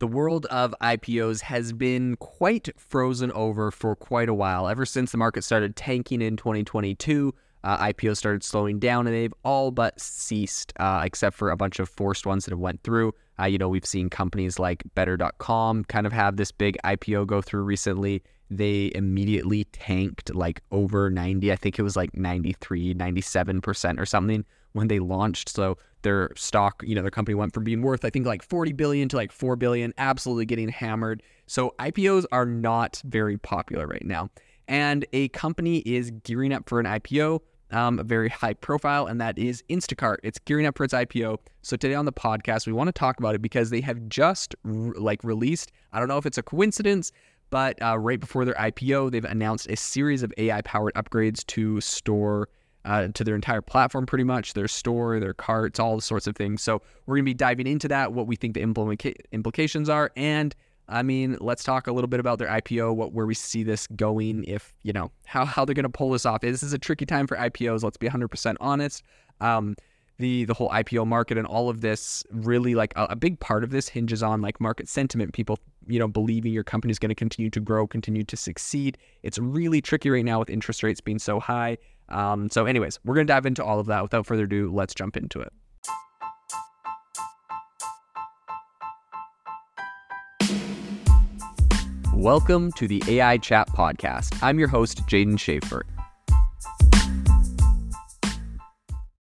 The world of IPOs has been quite frozen over for quite a while. Ever since the market started tanking in 2022, uh, IPOs started slowing down, and they've all but ceased, uh, except for a bunch of forced ones that have went through. Uh, you know, we've seen companies like Better.com kind of have this big IPO go through recently. They immediately tanked like over 90. I think it was like 93, 97% or something when they launched. So their stock, you know, their company went from being worth, I think, like 40 billion to like 4 billion, absolutely getting hammered. So IPOs are not very popular right now. And a company is gearing up for an IPO, um, a very high profile, and that is Instacart. It's gearing up for its IPO. So today on the podcast, we want to talk about it because they have just re- like released. I don't know if it's a coincidence, but uh, right before their IPO, they've announced a series of AI powered upgrades to store uh, to their entire platform, pretty much their store, their carts, all the sorts of things. So we're going to be diving into that, what we think the implica- implications are, and I mean, let's talk a little bit about their IPO, what where we see this going, if you know how how they're going to pull this off. This is a tricky time for IPOs. Let's be 100% honest. Um, the the whole IPO market and all of this really like a, a, big part of this hinges on like market sentiment. People you know believing your company is going to continue to grow, continue to succeed. It's really tricky right now with interest rates being so high. Um, so, anyways, we're going to dive into all of that. Without further ado, let's jump into it. Welcome to the AI Chat Podcast. I'm your host, Jaeden Schafer.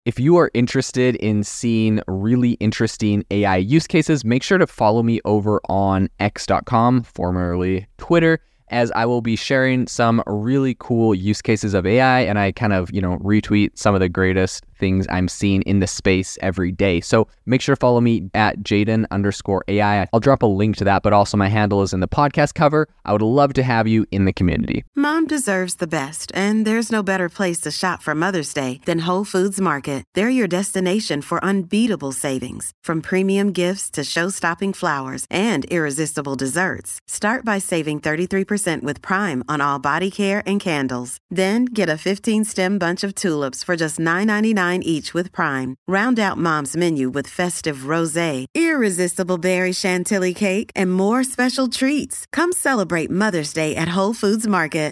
If you are interested in seeing really interesting AI use cases, make sure to follow me over on x.com, formerly Twitter as I will be sharing some really cool use cases of AI and I kind of, you know, retweet some of the greatest things I'm seeing in the space every day. So make sure to follow me at Jaeden underscore AI. I'll drop a link to that, but also my handle is in the podcast cover. I would love to have you in the community. Mom deserves the best, and there's no better place to shop for Mother's Day than Whole Foods Market. They're your destination for unbeatable savings, from premium gifts to show-stopping flowers and irresistible desserts. Start by saving 33% with Prime on all body care and candles. Then get a 15-stem bunch of tulips for just $9.99 each with Prime. Round out mom's menu with festive rosé, irresistible berry chantilly cake, and more special treats. Come celebrate Mother's Day at Whole Foods Market.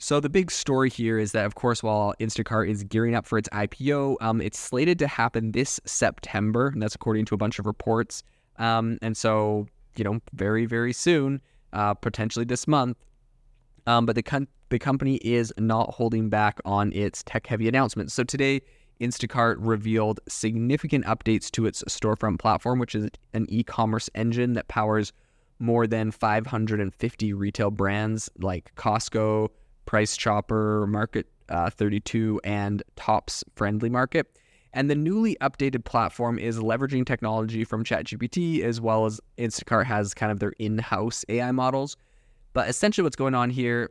So the big story here is that, of course, while Instacart is gearing up for its IPO, um, it's slated to happen this September, and that's according to a bunch of reports. Um, and so, you know, very, very soon, uh, potentially this month. Um, but the the company is not holding back on its tech-heavy announcements. So today, Instacart revealed significant updates to its storefront platform, which is an e commerce engine that powers more than 550 retail brands like Costco, Price Chopper, Market uh, 32, and Tops Friendly Market. And the newly updated platform is leveraging technology from ChatGPT as well as Instacart has kind of their in house AI models. But essentially, what's going on here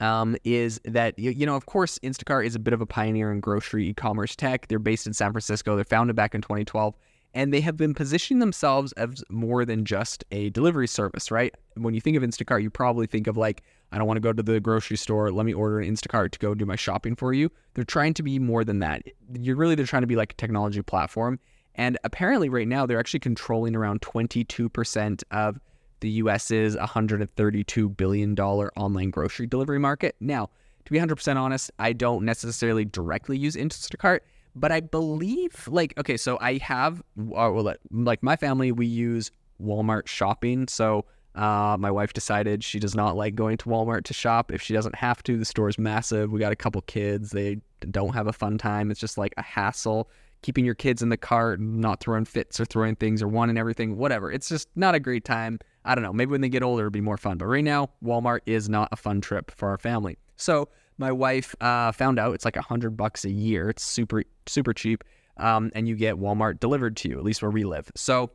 um, is that you, you know, of course, Instacart is a bit of a pioneer in grocery e-commerce tech. They're based in San Francisco. They're founded back in 2012, and they have been positioning themselves as more than just a delivery service, right? When you think of Instacart, you probably think of like, I don't want to go to the grocery store. Let me order an Instacart to go do my shopping for you. They're trying to be more than that. You're really they're trying to be like a technology platform. And apparently, right now, they're actually controlling around 22% of the US's $132 billion online grocery delivery market. Now, to be 100% honest, I don't necessarily directly use Instacart, but I believe, like, okay, so I have, uh, like, my family, we use Walmart shopping. So, uh, my wife decided she does not like going to Walmart to shop if she doesn't have to. The store is massive. We got a couple kids. They don't have a fun time. It's just like a hassle keeping your kids in the cart, not throwing fits or throwing things or wanting everything, whatever. It's just not a great time. I don't know. Maybe when they get older, it'll be more fun. But right now, Walmart is not a fun trip for our family. So my wife uh, found out it's like a hundred bucks a year. It's super super cheap, um, and you get Walmart delivered to you. At least where we live. So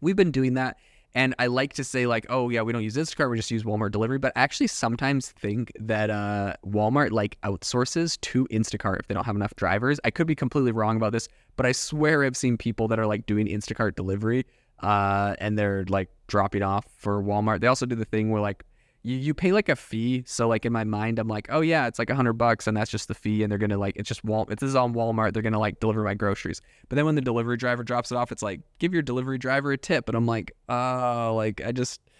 we've been doing that. And I like to say like, oh yeah, we don't use Instacart, we just use Walmart delivery. But I actually sometimes think that uh, Walmart like outsources to Instacart if they don't have enough drivers. I could be completely wrong about this, but I swear I've seen people that are like doing Instacart delivery uh, and they're like dropping off for Walmart. They also do the thing where like you, you pay like a fee. So like in my mind, I'm like, oh yeah, it's like a hundred bucks, and that's just the fee, and they're gonna like it's just Wal. This is on Walmart. They're gonna like deliver my groceries. But then when the delivery driver drops it off, it's like give your delivery driver a tip, and I'm like, oh, like I just.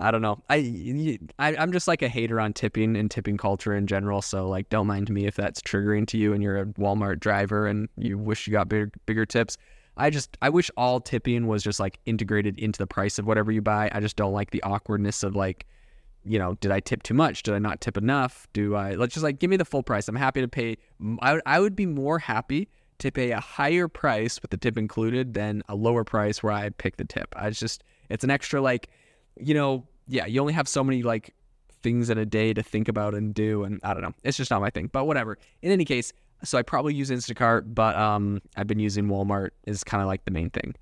I don't know. I, I I'm just like a hater on tipping and tipping culture in general. So like, don't mind me if that's triggering to you and you're a Walmart driver and you wish you got bigger bigger tips. I just I wish all tipping was just like integrated into the price of whatever you buy. I just don't like the awkwardness of like you know, did I tip too much? Did I not tip enough? Do I, let's just like give me the full price. I'm happy to pay. I would, I would be more happy to pay a higher price with the tip included than a lower price where I pick the tip. I just, it's an extra like, you know, yeah, you only have so many like things in a day to think about and do. And I don't know, it's just not my thing, but whatever. In any case, so I probably use Instacart, but um, I've been using Walmart is kind of like the main thing.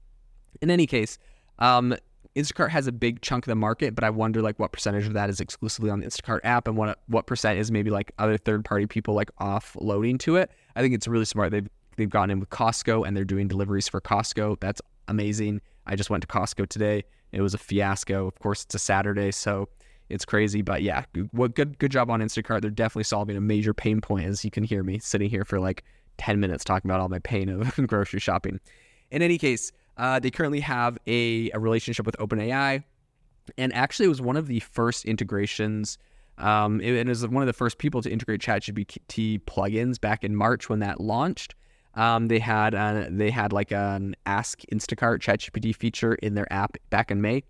In any case, um, Instacart has a big chunk of the market, but I wonder like what percentage of that is exclusively on the Instacart app and what what percent is maybe like other third party people like offloading to it. I think it's really smart. They've they've gotten in with Costco and they're doing deliveries for Costco. That's amazing. I just went to Costco today. It was a fiasco. Of course, it's a Saturday, so it's crazy. But yeah, what good good job on Instacart. They're definitely solving a major pain point, as you can hear me sitting here for like ten minutes talking about all my pain of grocery shopping. In any case, uh, they currently have a, a relationship with OpenAI, and actually, it was one of the first integrations. Um, it, it was one of the first people to integrate ChatGPT plugins back in March when that launched. Um, they had they had like an Ask Instacart ChatGPT feature in their app back in May.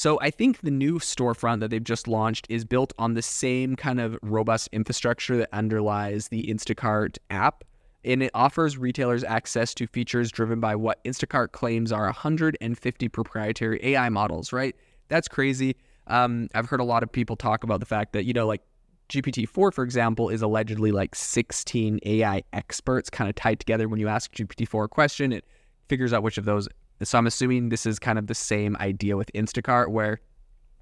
So I think the new storefront that they've just launched is built on the same kind of robust infrastructure that underlies the Instacart app and it offers retailers access to features driven by what Instacart claims are 150 proprietary AI models, right? That's crazy. Um, I've heard a lot of people talk about the fact that, you know, like GPT-4, for example, is allegedly like 16 AI experts kind of tied together. When you ask GPT-4 a question, it figures out which of those. So I'm assuming this is kind of the same idea with Instacart, where,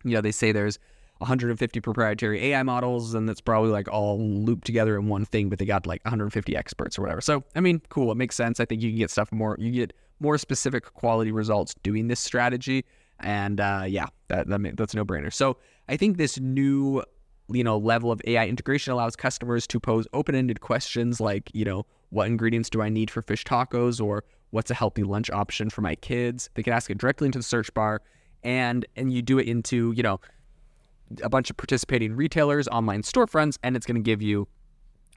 you know, they say there's 150 proprietary AI models, and that's probably like all looped together in one thing, but they got like 150 experts or whatever. So, I mean, cool. It makes sense. I think you can get stuff more, you get more specific quality results doing this strategy. And uh, yeah, that, that that's no brainer. So, I think this new you know level of AI integration allows customers to pose open-ended questions like you know what ingredients do I need for fish tacos or what's a healthy lunch option for my kids. They can ask it directly into the search bar, and and you do it into you know a bunch of participating retailers, online storefronts, and it's going to give you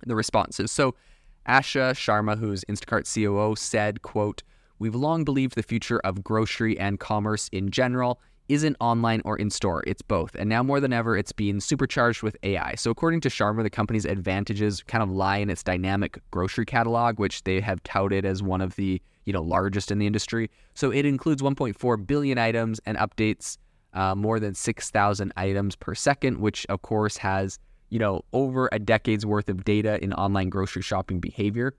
the responses. So Asha Sharma, who's Instacart COO, said, quote, We've long believed the future of grocery and commerce in general isn't online or in store. It's both. And now more than ever, it's being supercharged with AI. So, according to Sharma, the company's advantages kind of lie in its dynamic grocery catalog, which they have touted as one of the you know largest in the industry. So, it includes 1.4 billion items and updates uh, more than 6,000 items per second, which of course has you know over a decade's worth of data in online grocery shopping behavior.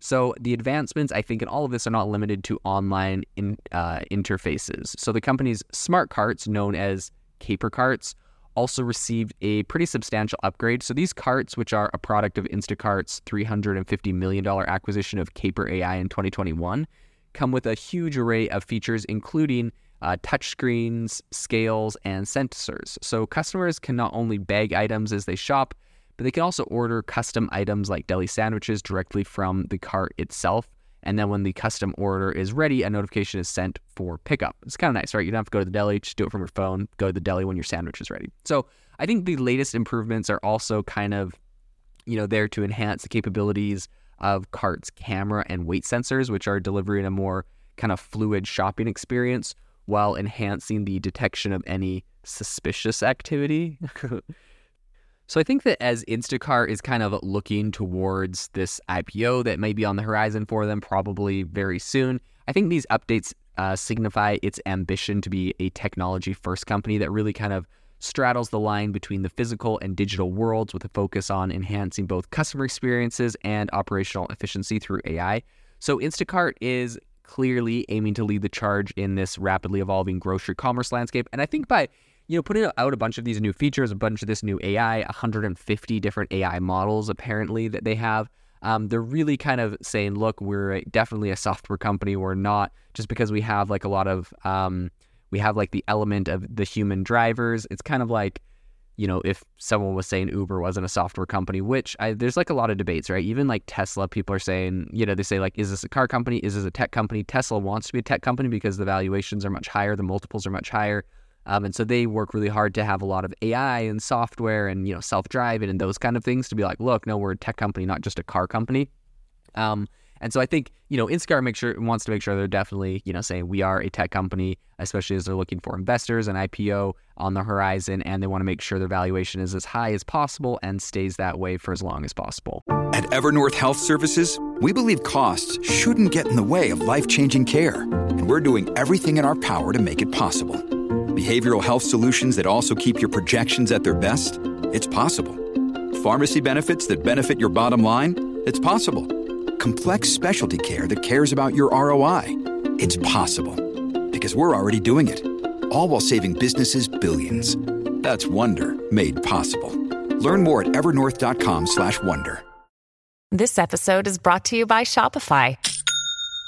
So the advancements, I think, in all of this are not limited to online in, uh, interfaces. So the company's smart carts, known as Caper carts, also received a pretty substantial upgrade. So these carts, which are a product of Instacart's $350 million acquisition of Caper AI in 2021, come with a huge array of features, including uh, touchscreens, scales, and sensors. So customers can not only bag items as they shop, but they can also order custom items like deli sandwiches directly from the cart itself. And then when the custom order is ready, a notification is sent for pickup. It's kind of nice, right? You don't have to go to the deli, just do it from your phone, go to the deli when your sandwich is ready. So I think the latest improvements are also kind of, you know, there to enhance the capabilities of cart's camera and weight sensors, which are delivering a more kind of fluid shopping experience while enhancing the detection of any suspicious activity. so I think that as Instacart is kind of looking towards this IPO that may be on the horizon for them probably very soon, I think these updates uh, signify its ambition to be a technology first company that really kind of straddles the line between the physical and digital worlds with a focus on enhancing both customer experiences and operational efficiency through AI. So Instacart is clearly aiming to lead the charge in this rapidly evolving grocery commerce landscape. And I think by you know putting out a bunch of these new features, a bunch of this new AI, 150 different AI models apparently that they have. Um, they're really kind of saying, look, we're definitely a software company. We're not just because we have like a lot of, um, we have like the element of the human drivers. It's kind of like you know, if someone was saying Uber wasn't a software company, which I, there's like a lot of debates, right? Even like Tesla, people are saying, you know, they say like, is this a car company? Is this a tech company? Tesla wants to be a tech company because the valuations are much higher, the multiples are much higher. Um, and so they work really hard to have a lot of AI and software and, you know, self-driving and those kind of things to be like, look, no, we're a tech company, not just a car company. Um, and so I think, you know, Instacart make sure wants to make sure they're definitely, you know, saying we are a tech company, especially as they're looking for investors and IPO on the horizon. And they want to make sure their valuation is as high as possible and stays that way for as long as possible. At Evernorth Health Services, we believe costs shouldn't get in the way of life changing care. And we're doing everything in our power to make it possible. Behavioral health solutions that also keep your projections at their best? It's possible. Pharmacy benefits that benefit your bottom line? It's possible complex specialty care that cares about your ROI. It's possible because we're already doing it. All while saving businesses billions. That's Wonder made possible. Learn more at evernorth.com/wonder. This episode is brought to you by Shopify.